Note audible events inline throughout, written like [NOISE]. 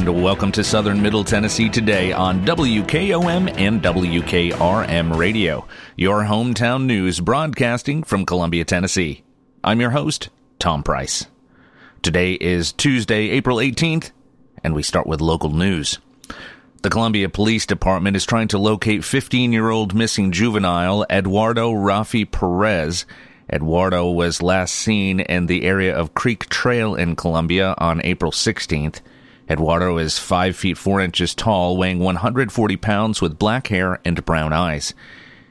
And welcome to Southern Middle Tennessee today on WKOM and WKRM Radio, your hometown news broadcasting from Columbia, Tennessee. I'm your host, Tom Price. Today is Tuesday, April 18th, and we start with local news. The Columbia Police Department is trying to locate 15 year old missing juvenile Eduardo Rafi Perez. Eduardo was last seen in the area of Creek Trail in Columbia on April 16th. Eduardo is 5 feet 4 inches tall, weighing 140 pounds with black hair and brown eyes.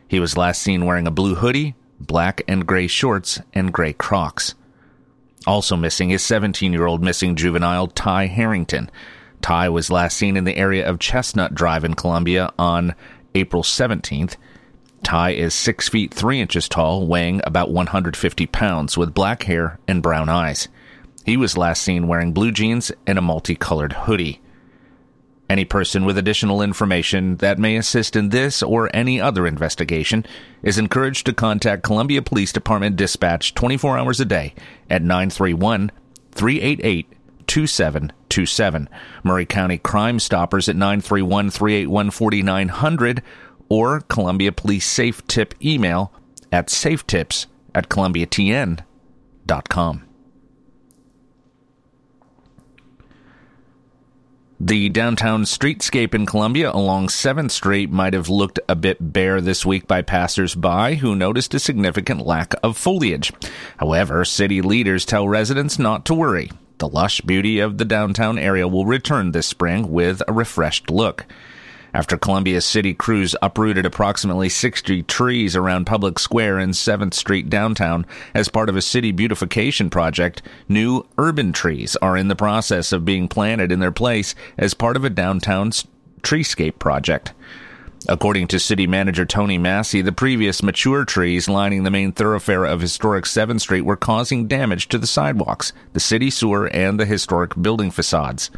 He was last seen wearing a blue hoodie, black and gray shorts, and gray crocs. Also missing is 17 year old missing juvenile Ty Harrington. Ty was last seen in the area of Chestnut Drive in Columbia on April 17th. Ty is 6 feet 3 inches tall, weighing about 150 pounds, with black hair and brown eyes. He was last seen wearing blue jeans and a multicolored hoodie. Any person with additional information that may assist in this or any other investigation is encouraged to contact Columbia Police Department Dispatch 24 hours a day at 931 388 2727. Maury County Crime Stoppers at 931 381 4900 or Columbia Police Safe Tip email at safetips at columbiatn.com. The downtown streetscape in Columbia along 7th Street might have looked a bit bare this week by passersby who noticed a significant lack of foliage. However, city leaders tell residents not to worry. The lush beauty of the downtown area will return this spring with a refreshed look after Columbia City crews uprooted approximately 60 trees around Public Square and 7th Street downtown as part of a city beautification project. New urban trees are in the process of being planted in their place as part of a downtown treescape project. According to city manager Tony Massey, the previous mature trees lining the main thoroughfare of historic 7th Street were causing damage to the sidewalks, the city sewer, and the historic building facades.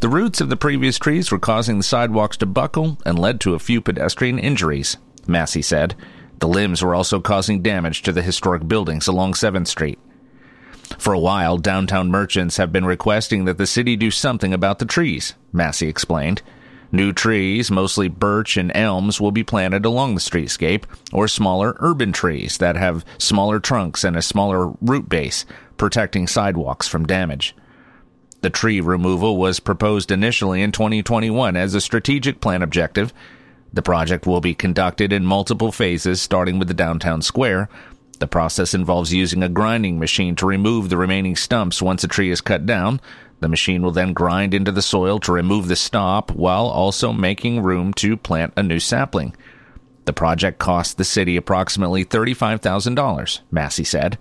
The roots of the previous trees were causing the sidewalks to buckle and led to a few pedestrian injuries, Massey said. The limbs were also causing damage to the historic buildings along 7th Street. For a while, downtown merchants have been requesting that the city do something about the trees, Massey explained. New trees, mostly birch and elms, will be planted along the streetscape, or smaller urban trees that have smaller trunks and a smaller root base, protecting sidewalks from damage. The tree removal was proposed initially in 2021 as a strategic plan objective. The project will be conducted in multiple phases, starting with the downtown square. The process involves using a grinding machine to remove the remaining stumps once a tree is cut down. The machine will then grind into the soil to remove the stop while also making room to plant a new sapling. The project cost the city approximately $35,000, Massey said.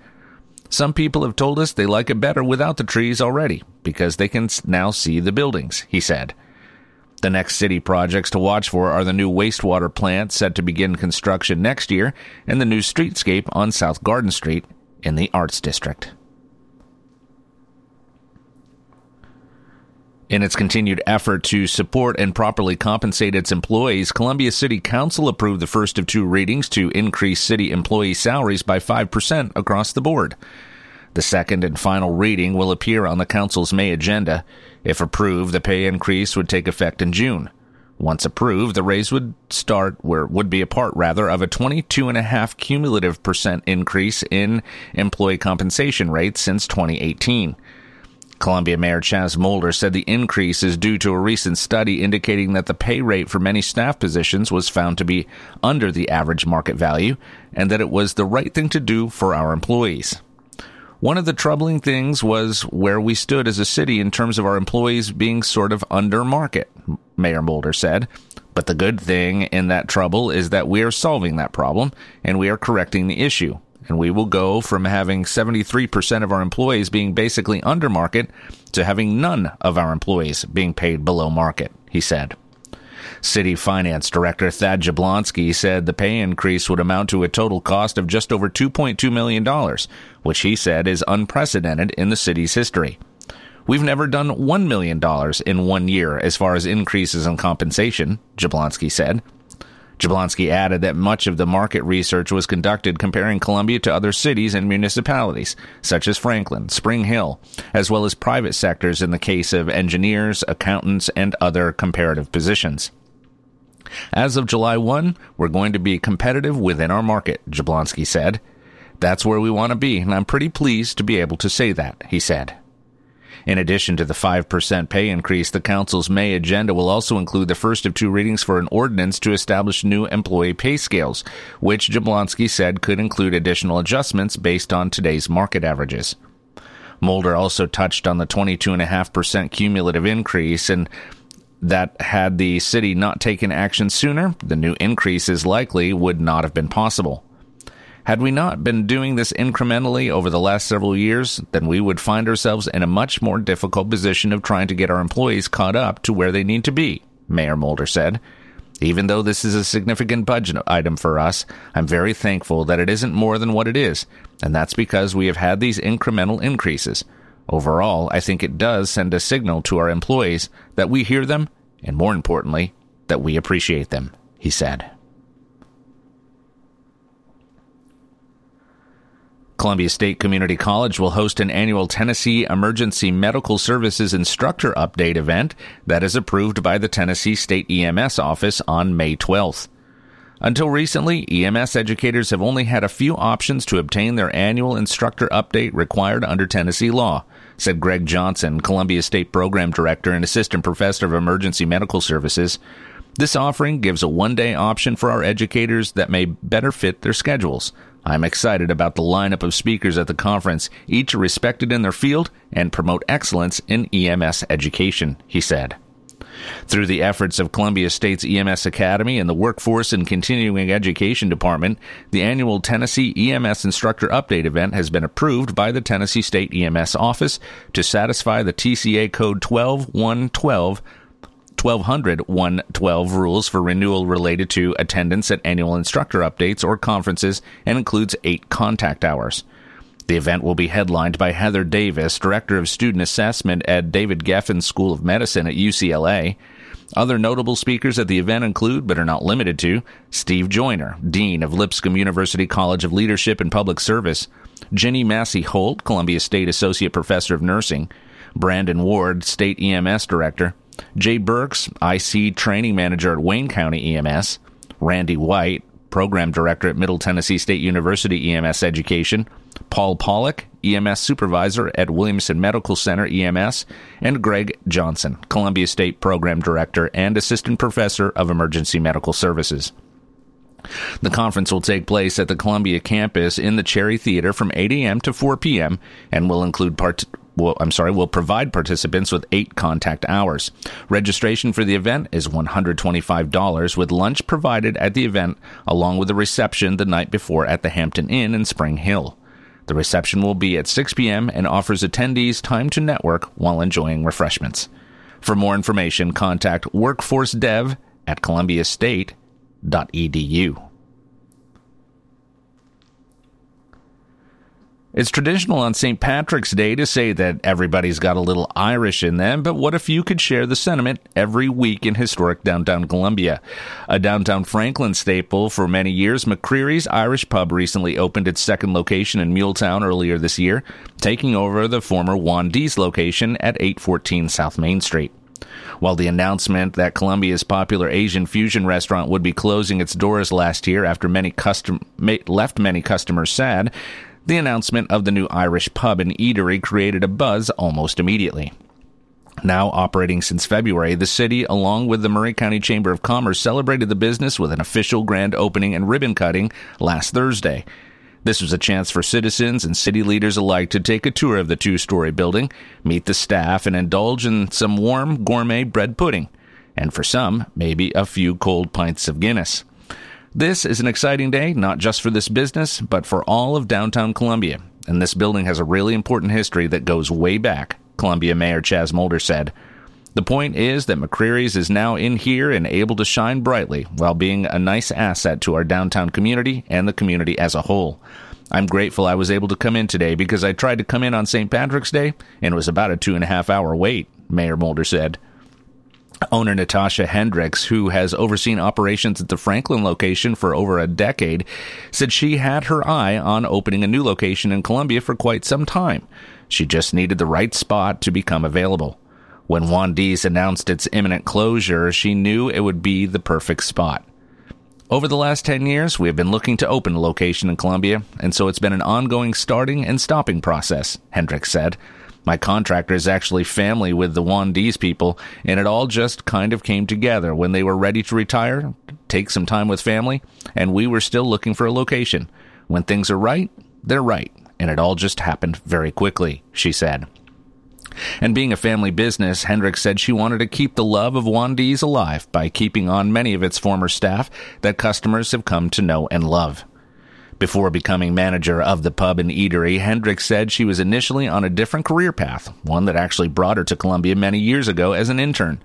Some people have told us they like it better without the trees already because they can now see the buildings, he said. The next city projects to watch for are the new wastewater plant set to begin construction next year and the new streetscape on South Garden Street in the Arts District. In its continued effort to support and properly compensate its employees, Columbia City Council approved the first of two readings to increase city employee salaries by 5% across the board. The second and final reading will appear on the Council's May agenda. If approved, the pay increase would take effect in June. Once approved, the raise would start where would be a part rather of a 22.5 cumulative percent increase in employee compensation rates since 2018. Columbia Mayor Chaz Molder said the increase is due to a recent study indicating that the pay rate for many staff positions was found to be under the average market value and that it was the right thing to do for our employees. One of the troubling things was where we stood as a city in terms of our employees being sort of under market, Mayor Molder said. But the good thing in that trouble is that we are solving that problem and we are correcting the issue and we will go from having 73% of our employees being basically under market to having none of our employees being paid below market, he said. City Finance Director Thad Jablonski said the pay increase would amount to a total cost of just over $2.2 million, which he said is unprecedented in the city's history. We've never done $1 million in one year as far as increases in compensation, Jablonski said. Jablonski added that much of the market research was conducted comparing Columbia to other cities and municipalities, such as Franklin, Spring Hill, as well as private sectors in the case of engineers, accountants, and other comparative positions. As of July 1, we're going to be competitive within our market, Jablonski said. That's where we want to be, and I'm pretty pleased to be able to say that, he said. In addition to the 5% pay increase, the Council's May agenda will also include the first of two readings for an ordinance to establish new employee pay scales, which Jablonski said could include additional adjustments based on today's market averages. Molder also touched on the 22.5% cumulative increase and that had the city not taken action sooner, the new increases likely would not have been possible. Had we not been doing this incrementally over the last several years, then we would find ourselves in a much more difficult position of trying to get our employees caught up to where they need to be, Mayor Molder said. Even though this is a significant budget item for us, I'm very thankful that it isn't more than what it is, and that's because we have had these incremental increases. Overall, I think it does send a signal to our employees that we hear them, and more importantly, that we appreciate them, he said. Columbia State Community College will host an annual Tennessee Emergency Medical Services Instructor Update event that is approved by the Tennessee State EMS office on May 12th. Until recently, EMS educators have only had a few options to obtain their annual instructor update required under Tennessee law, said Greg Johnson, Columbia State Program Director and Assistant Professor of Emergency Medical Services. This offering gives a one day option for our educators that may better fit their schedules. I'm excited about the lineup of speakers at the conference, each respected in their field and promote excellence in EMS education, he said. Through the efforts of Columbia State's EMS Academy and the Workforce and Continuing Education Department, the annual Tennessee EMS Instructor Update event has been approved by the Tennessee State EMS Office to satisfy the TCA Code 12112 1200 112 rules for renewal related to attendance at annual instructor updates or conferences and includes eight contact hours. The event will be headlined by Heather Davis, Director of Student Assessment at David Geffen School of Medicine at UCLA. Other notable speakers at the event include, but are not limited to, Steve Joyner, Dean of Lipscomb University College of Leadership and Public Service, Jenny Massey Holt, Columbia State Associate Professor of Nursing, Brandon Ward, State EMS Director, Jay Burks, IC Training Manager at Wayne County EMS, Randy White, Program Director at Middle Tennessee State University EMS Education, Paul Pollock, EMS Supervisor at Williamson Medical Center EMS, and Greg Johnson, Columbia State Program Director and Assistant Professor of Emergency Medical Services. The conference will take place at the Columbia campus in the Cherry Theater from 8 a.m. to 4 p.m. and will include part- will, I'm sorry, will provide participants with eight contact hours. Registration for the event is $125 with lunch provided at the event along with a reception the night before at the Hampton Inn in Spring Hill. The reception will be at 6 p.m. and offers attendees time to network while enjoying refreshments. For more information, contact workforcedev at columbiastate.edu. It's traditional on St. Patrick's Day to say that everybody's got a little Irish in them, but what if you could share the sentiment every week in historic downtown Columbia? A downtown Franklin staple for many years, McCreary's Irish Pub recently opened its second location in Muletown earlier this year, taking over the former Juan D's location at 814 South Main Street. While the announcement that Columbia's popular Asian fusion restaurant would be closing its doors last year after many custom left many customers sad, the announcement of the new Irish pub and eatery created a buzz almost immediately. Now operating since February, the city, along with the Maury County Chamber of Commerce, celebrated the business with an official grand opening and ribbon cutting last Thursday. This was a chance for citizens and city leaders alike to take a tour of the two story building, meet the staff, and indulge in some warm gourmet bread pudding. And for some, maybe a few cold pints of Guinness. This is an exciting day, not just for this business, but for all of downtown Columbia. And this building has a really important history that goes way back, Columbia Mayor Chaz Molder said. The point is that McCreary's is now in here and able to shine brightly while being a nice asset to our downtown community and the community as a whole. I'm grateful I was able to come in today because I tried to come in on St. Patrick's Day and it was about a two and a half hour wait, Mayor Molder said. Owner Natasha Hendricks, who has overseen operations at the Franklin location for over a decade, said she had her eye on opening a new location in Columbia for quite some time. She just needed the right spot to become available. When Juan D's announced its imminent closure, she knew it would be the perfect spot. Over the last 10 years, we have been looking to open a location in Columbia, and so it's been an ongoing starting and stopping process, Hendricks said. My contractor is actually family with the D's people, and it all just kind of came together when they were ready to retire, take some time with family, and we were still looking for a location. When things are right, they're right, and it all just happened very quickly, she said. And being a family business, Hendricks said she wanted to keep the love of D's alive by keeping on many of its former staff that customers have come to know and love. Before becoming manager of the pub and eatery, Hendricks said she was initially on a different career path, one that actually brought her to Columbia many years ago as an intern.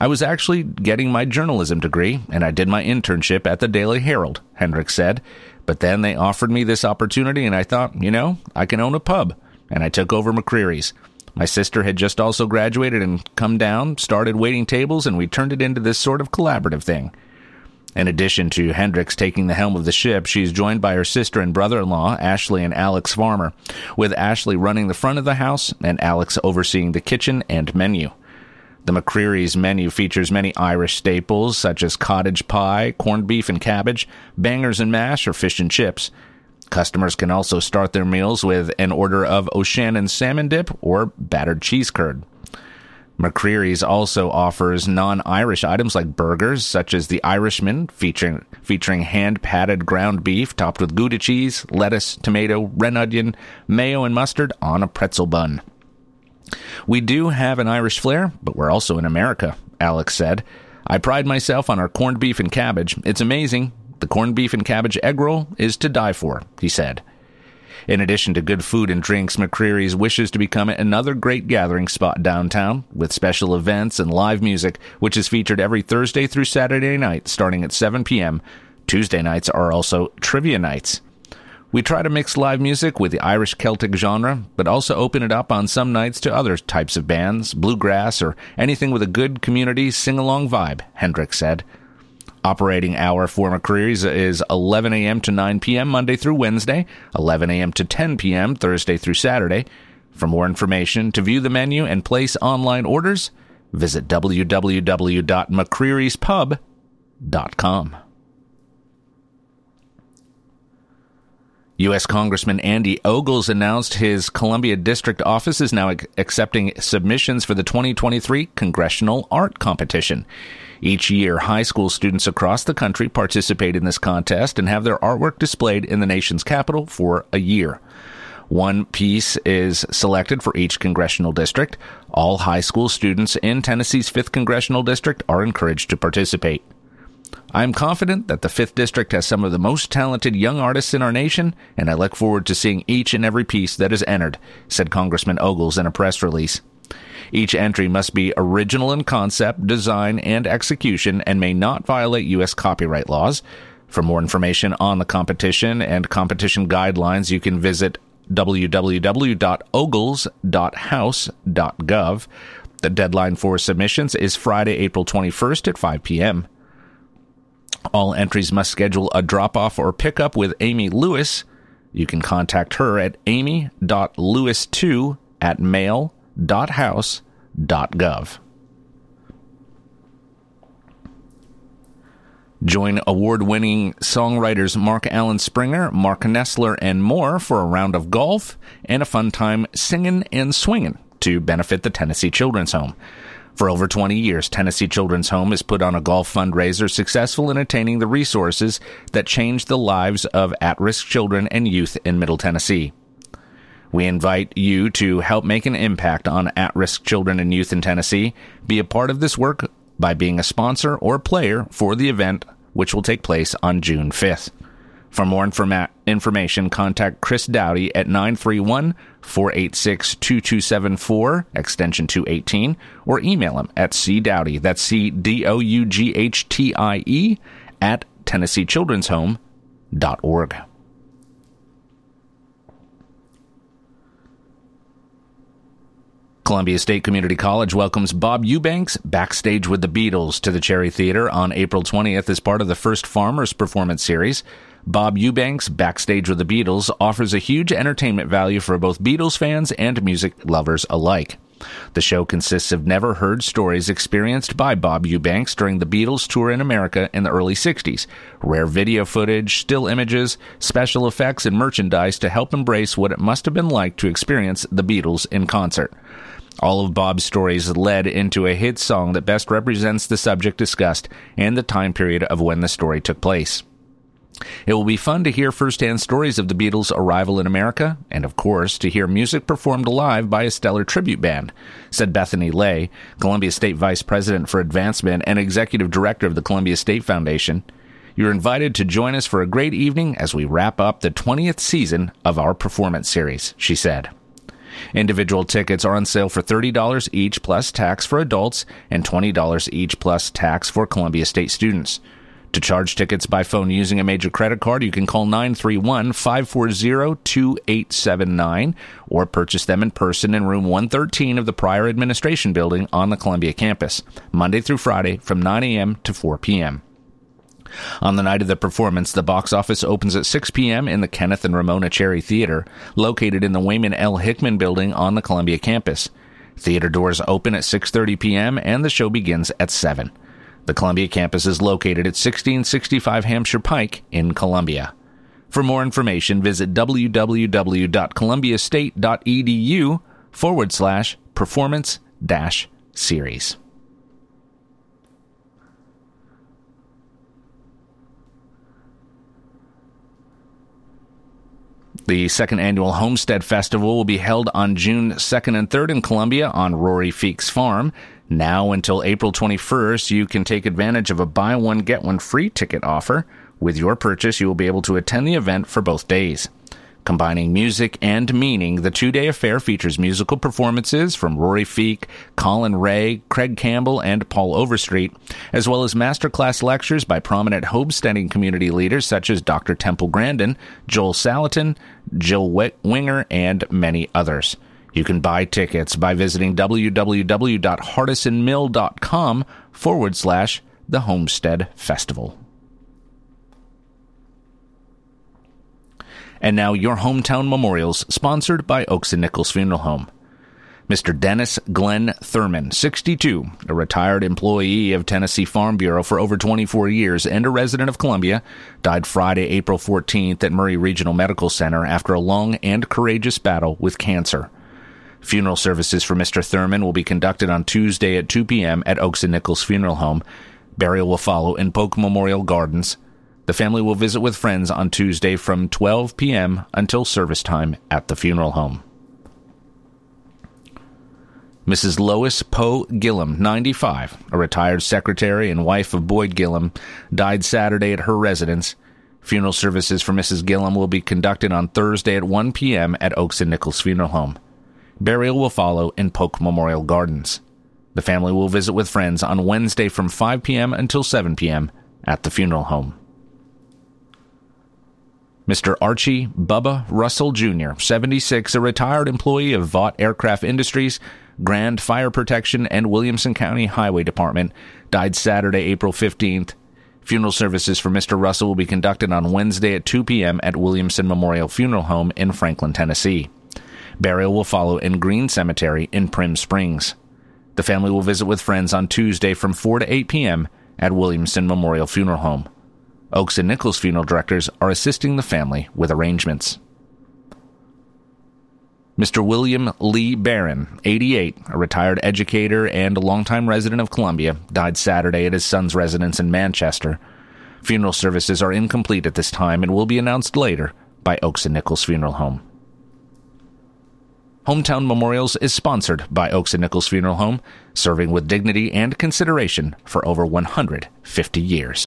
I was actually getting my journalism degree, and I did my internship at the Daily Herald, Hendricks said. But then they offered me this opportunity, and I thought, you know, I can own a pub. And I took over McCreary's. My sister had just also graduated and come down, started waiting tables, and we turned it into this sort of collaborative thing. In addition to Hendricks taking the helm of the ship, she's joined by her sister and brother in law, Ashley and Alex Farmer, with Ashley running the front of the house and Alex overseeing the kitchen and menu. The McCreary's menu features many Irish staples such as cottage pie, corned beef and cabbage, bangers and mash, or fish and chips. Customers can also start their meals with an order of O'Shannon salmon dip or battered cheese curd. McCreary's also offers non-Irish items like burgers, such as the Irishman, featuring featuring hand-patted ground beef topped with Gouda cheese, lettuce, tomato, red onion, mayo, and mustard on a pretzel bun. We do have an Irish flair, but we're also in America, Alex said. I pride myself on our corned beef and cabbage. It's amazing. The corned beef and cabbage egg roll is to die for, he said. In addition to good food and drinks, McCreary's wishes to become another great gathering spot downtown with special events and live music, which is featured every Thursday through Saturday night starting at 7 p.m. Tuesday nights are also trivia nights. We try to mix live music with the Irish Celtic genre, but also open it up on some nights to other types of bands, bluegrass, or anything with a good community sing along vibe, Hendricks said. Operating hour for McCreary's is 11 a.m. to 9 p.m. Monday through Wednesday, 11 a.m. to 10 p.m. Thursday through Saturday. For more information, to view the menu and place online orders, visit www.mccrearyspub.com. U.S. Congressman Andy Ogles announced his Columbia District office is now accepting submissions for the 2023 Congressional Art Competition. Each year, high school students across the country participate in this contest and have their artwork displayed in the nation's capital for a year. One piece is selected for each congressional district. All high school students in Tennessee's 5th congressional district are encouraged to participate. I am confident that the 5th District has some of the most talented young artists in our nation, and I look forward to seeing each and every piece that is entered, said Congressman Ogles in a press release. Each entry must be original in concept, design, and execution and may not violate U.S. copyright laws. For more information on the competition and competition guidelines, you can visit www.ogles.house.gov. The deadline for submissions is Friday, April 21st at 5 p.m. All entries must schedule a drop off or pickup with Amy Lewis. You can contact her at amy.lewis2 at mail www.house.gov. Join award winning songwriters Mark Alan Springer, Mark Nesler, and more for a round of golf and a fun time singing and swinging to benefit the Tennessee Children's Home. For over 20 years, Tennessee Children's Home has put on a golf fundraiser successful in attaining the resources that change the lives of at risk children and youth in Middle Tennessee. We invite you to help make an impact on at risk children and youth in Tennessee. Be a part of this work by being a sponsor or player for the event, which will take place on June 5th. For more informa- information, contact Chris Doughtie at 931 486 2274, extension 218, or email him at cdoughtie, that's C D O U G H T I E, at TennesseeChildren'sHome.org. Columbia State Community College welcomes Bob Eubanks backstage with the Beatles to the Cherry Theater on April 20th as part of the first Farmers Performance Series. Bob Eubanks Backstage with the Beatles offers a huge entertainment value for both Beatles fans and music lovers alike. The show consists of never heard stories experienced by Bob Eubanks during the Beatles tour in America in the early 60s, rare video footage, still images, special effects, and merchandise to help embrace what it must have been like to experience the Beatles in concert. All of Bob's stories led into a hit song that best represents the subject discussed and the time period of when the story took place. It will be fun to hear firsthand stories of the Beatles' arrival in America, and of course, to hear music performed live by a stellar tribute band, said Bethany Lay, Columbia State Vice President for Advancement and Executive Director of the Columbia State Foundation. You're invited to join us for a great evening as we wrap up the 20th season of our performance series, she said. Individual tickets are on sale for $30 each plus tax for adults and $20 each plus tax for Columbia State students. To charge tickets by phone using a major credit card, you can call 931 540 2879 or purchase them in person in room 113 of the Pryor administration building on the Columbia campus, Monday through Friday from 9 a.m. to 4 p.m. On the night of the performance, the box office opens at 6 p.m. in the Kenneth and Ramona Cherry Theater, located in the Waymon L. Hickman building on the Columbia campus. Theater doors open at 6:30 p.m. and the show begins at 7. The Columbia campus is located at 1665 Hampshire Pike in Columbia. For more information, visit www.columbiastate.edu forward slash performance dash series. The second annual Homestead Festival will be held on June 2nd and 3rd in Columbia on Rory Feek's Farm. Now until April 21st, you can take advantage of a buy one, get one free ticket offer. With your purchase, you will be able to attend the event for both days. Combining music and meaning, the two day affair features musical performances from Rory Feek, Collin Raye, Craig Campbell, and Paul Overstreet, as well as masterclass lectures by prominent homesteading community leaders such as Dr. Temple Grandin, Joel Salatin, Jill Winger, and many others. You can buy tickets by visiting www.hardisonmill.com forward slash the Homestead Festival. And now your hometown memorials, sponsored by Oakes and Nichols Funeral Home. Mr. Dennis Glenn Thurman, 62, a retired employee of Tennessee Farm Bureau for over 24 years and a resident of Columbia, died Friday, April 14th at Maury Regional Medical Center after a long and courageous battle with cancer. Funeral services for Mr. Thurman will be conducted on Tuesday at 2 p.m. at Oakes and Nichols Funeral Home. Burial will follow in Polk Memorial Gardens. The family will visit with friends on Tuesday from 12 p.m. until service time at the funeral home. Mrs. Lois Poe Gillum, 95, a retired secretary and wife of Boyd Gillum, died Saturday at her residence. Funeral services for Mrs. Gillum will be conducted on Thursday at 1 p.m. at Oakes and Nichols Funeral Home. Burial will follow in Polk Memorial Gardens. The family will visit with friends on Wednesday from 5 p.m. until 7 p.m. at the funeral home. Mr. Archie Bubba Russell Jr., 76, a retired employee of Vought Aircraft Industries, Grand Fire Protection, and Williamson County Highway Department, died Saturday, April 15th. Funeral services for Mr. Russell will be conducted on Wednesday at 2 p.m. at Williamson Memorial Funeral Home in Franklin, Tennessee. Burial will follow in Green Cemetery in Primm Springs. The family will visit with friends on Tuesday from 4 to 8 p.m. at Williamson Memorial Funeral Home. Oakes and Nichols funeral directors are assisting the family with arrangements. Mr. William Lee Barron, 88, a retired educator and a longtime resident of Columbia, died Saturday at his son's residence in Manchester. Funeral services are incomplete at this time and will be announced later by Oakes and Nichols Funeral Home. Hometown Memorials is sponsored by Oakes and Nichols Funeral Home, serving with dignity and consideration for over 150 years.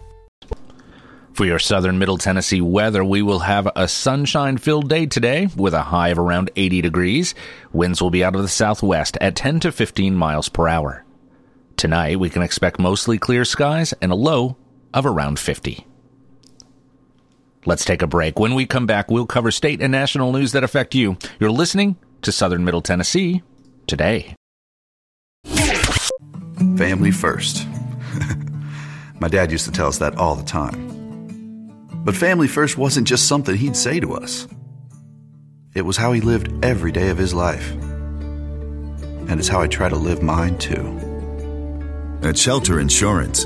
For your southern middle Tennessee weather, we will have a sunshine filled day today with a high of around 80 degrees. Winds will be out of the southwest at 10 to 15 miles per hour. Tonight, we can expect mostly clear skies and a low of around 50. Let's take a break. When we come back, we'll cover state and national news that affect you. You're listening to Southern Middle Tennessee today. Family first. [LAUGHS] My dad used to tell us that all the time. But family first wasn't just something he'd say to us. It was how he lived every day of his life. And it's how I try to live mine too. At Shelter Insurance,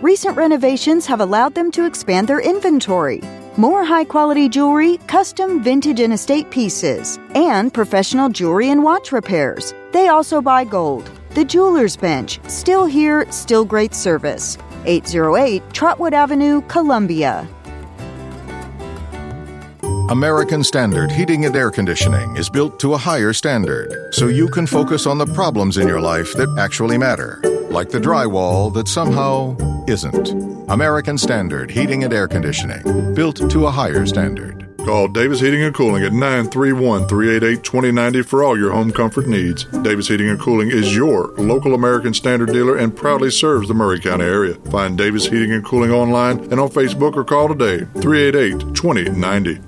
Recent renovations have allowed them to expand their inventory more high quality jewelry, custom vintage and estate pieces, and professional jewelry and watch repairs. They also buy gold. The Jeweler's Bench, still here, still great service. 808 Trotwood Avenue, Columbia. American Standard Heating and Air Conditioning is built to a higher standard so you can focus on the problems in your life that actually matter, like the drywall that somehow isn't. American Standard Heating and Air Conditioning, built to a higher standard. Call Davis Heating and Cooling at 931 388 2090 for all your home comfort needs. Davis Heating and Cooling is your local American Standard dealer and proudly serves the Maury County area. Find Davis Heating and Cooling online and on Facebook or call today 388 2090.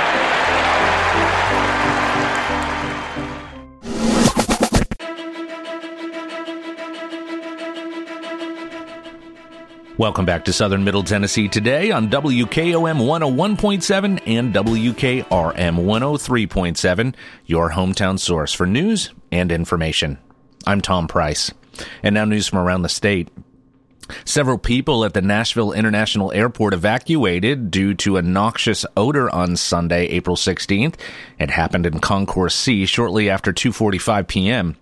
Welcome back to Southern Middle Tennessee today on WKOM 101.7 and WKRM 103.7, your hometown source for news and information. I'm Tom Price. And now news from around the state. Several people at the Nashville International Airport evacuated due to a noxious odor on Sunday, April 16th. It happened in Concourse C shortly after 2:45 p.m.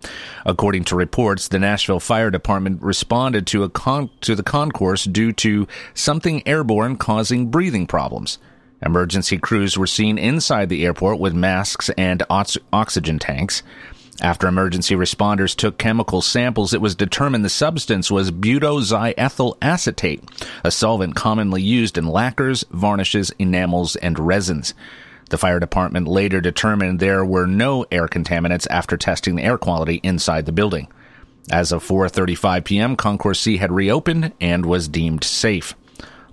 According to reports, the Nashville Fire Department responded to a con- to the concourse due to something airborne causing breathing problems. Emergency crews were seen inside the airport with masks and ox- oxygen tanks. After emergency responders took chemical samples, it was determined the substance was butoxyethyl acetate, a solvent commonly used in lacquers, varnishes, enamels, and resins. The fire department later determined there were no air contaminants after testing the air quality inside the building. As of 4:35 p.m., Concourse C had reopened and was deemed safe.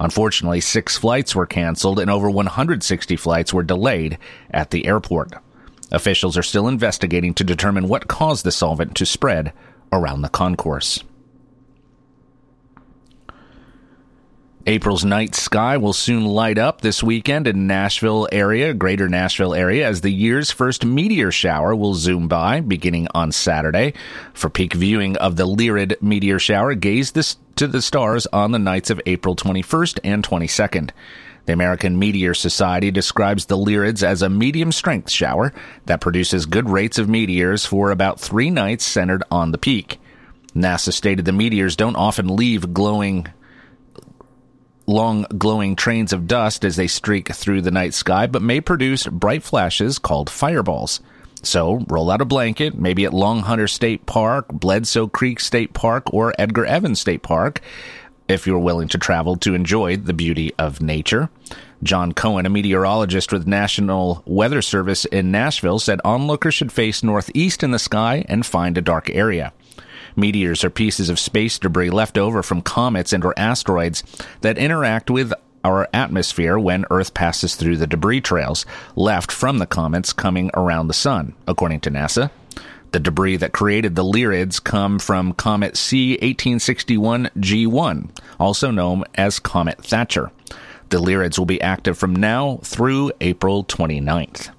Unfortunately, 6 flights were canceled and over 160 flights were delayed at the airport. Officials are still investigating to determine what caused the solvent to spread around the concourse. April's night sky will soon light up this weekend in Nashville area, greater Nashville area, as the year's first meteor shower will zoom by beginning on Saturday. For peak viewing of the Lyrid meteor shower, gaze this, to the stars on the nights of April 21st and 22nd. The American Meteor Society describes the Lyrids as a medium strength shower that produces good rates of meteors for about three nights centered on the peak. NASA stated the meteors don't often leave glowing long glowing trains of dust as they streak through the night sky, but may produce bright flashes called fireballs. So roll out a blanket, maybe at Long Hunter State Park, Bledsoe Creek State Park, or Edgar Evans State Park, if you're willing to travel to enjoy the beauty of nature. John Cohen, a meteorologist with National Weather Service in Nashville, said onlookers should face northeast in the sky and find a dark area. Meteors are pieces of space debris left over from comets and or asteroids that interact with our atmosphere when Earth passes through the debris trails left from the comets coming around the sun, according to NASA. The debris that created the Lyrids come from Comet C 1861 G1, also known as Comet Thatcher. The Lyrids will be active from now through April 29th.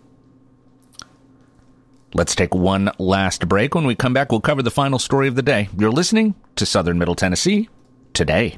Let's take one last break. When we come back, we'll cover the final story of the day. You're listening to Southern Middle Tennessee today.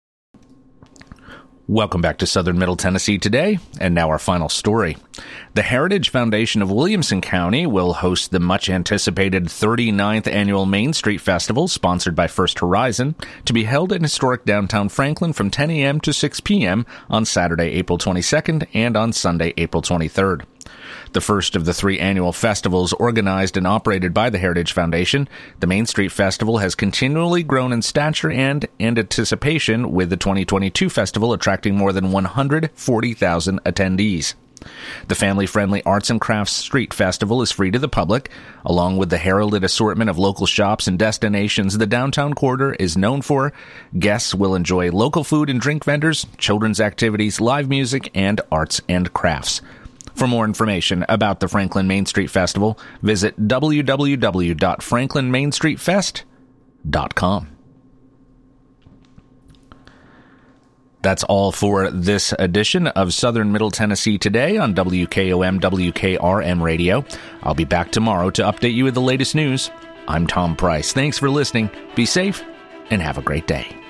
Welcome back to Southern Middle Tennessee today, and now our final story. The Heritage Foundation of Williamson County will host the much anticipated 39th annual Main Street Festival, sponsored by First Horizon, to be held in historic downtown Franklin from 10 a.m. to 6 p.m. on Saturday, April 22nd, and on Sunday, April 23rd. The first of the three annual festivals organized and operated by the Heritage Foundation, the Main Street Festival has continually grown in stature and, anticipation, with the 2022 festival attracting more than 140,000 attendees. The family friendly Arts and Crafts Street Festival is free to the public. Along with the heralded assortment of local shops and destinations the downtown corridor is known for, guests will enjoy local food and drink vendors, children's activities, live music, and arts and crafts. For more information about the Franklin Main Street Festival, visit www.franklinmainstreetfest.com. That's all for this edition of Southern Middle Tennessee Today on WKOM WKRM Radio. I'll be back tomorrow to update you with the latest news. I'm Tom Price. Thanks for listening. Be safe and have a great day.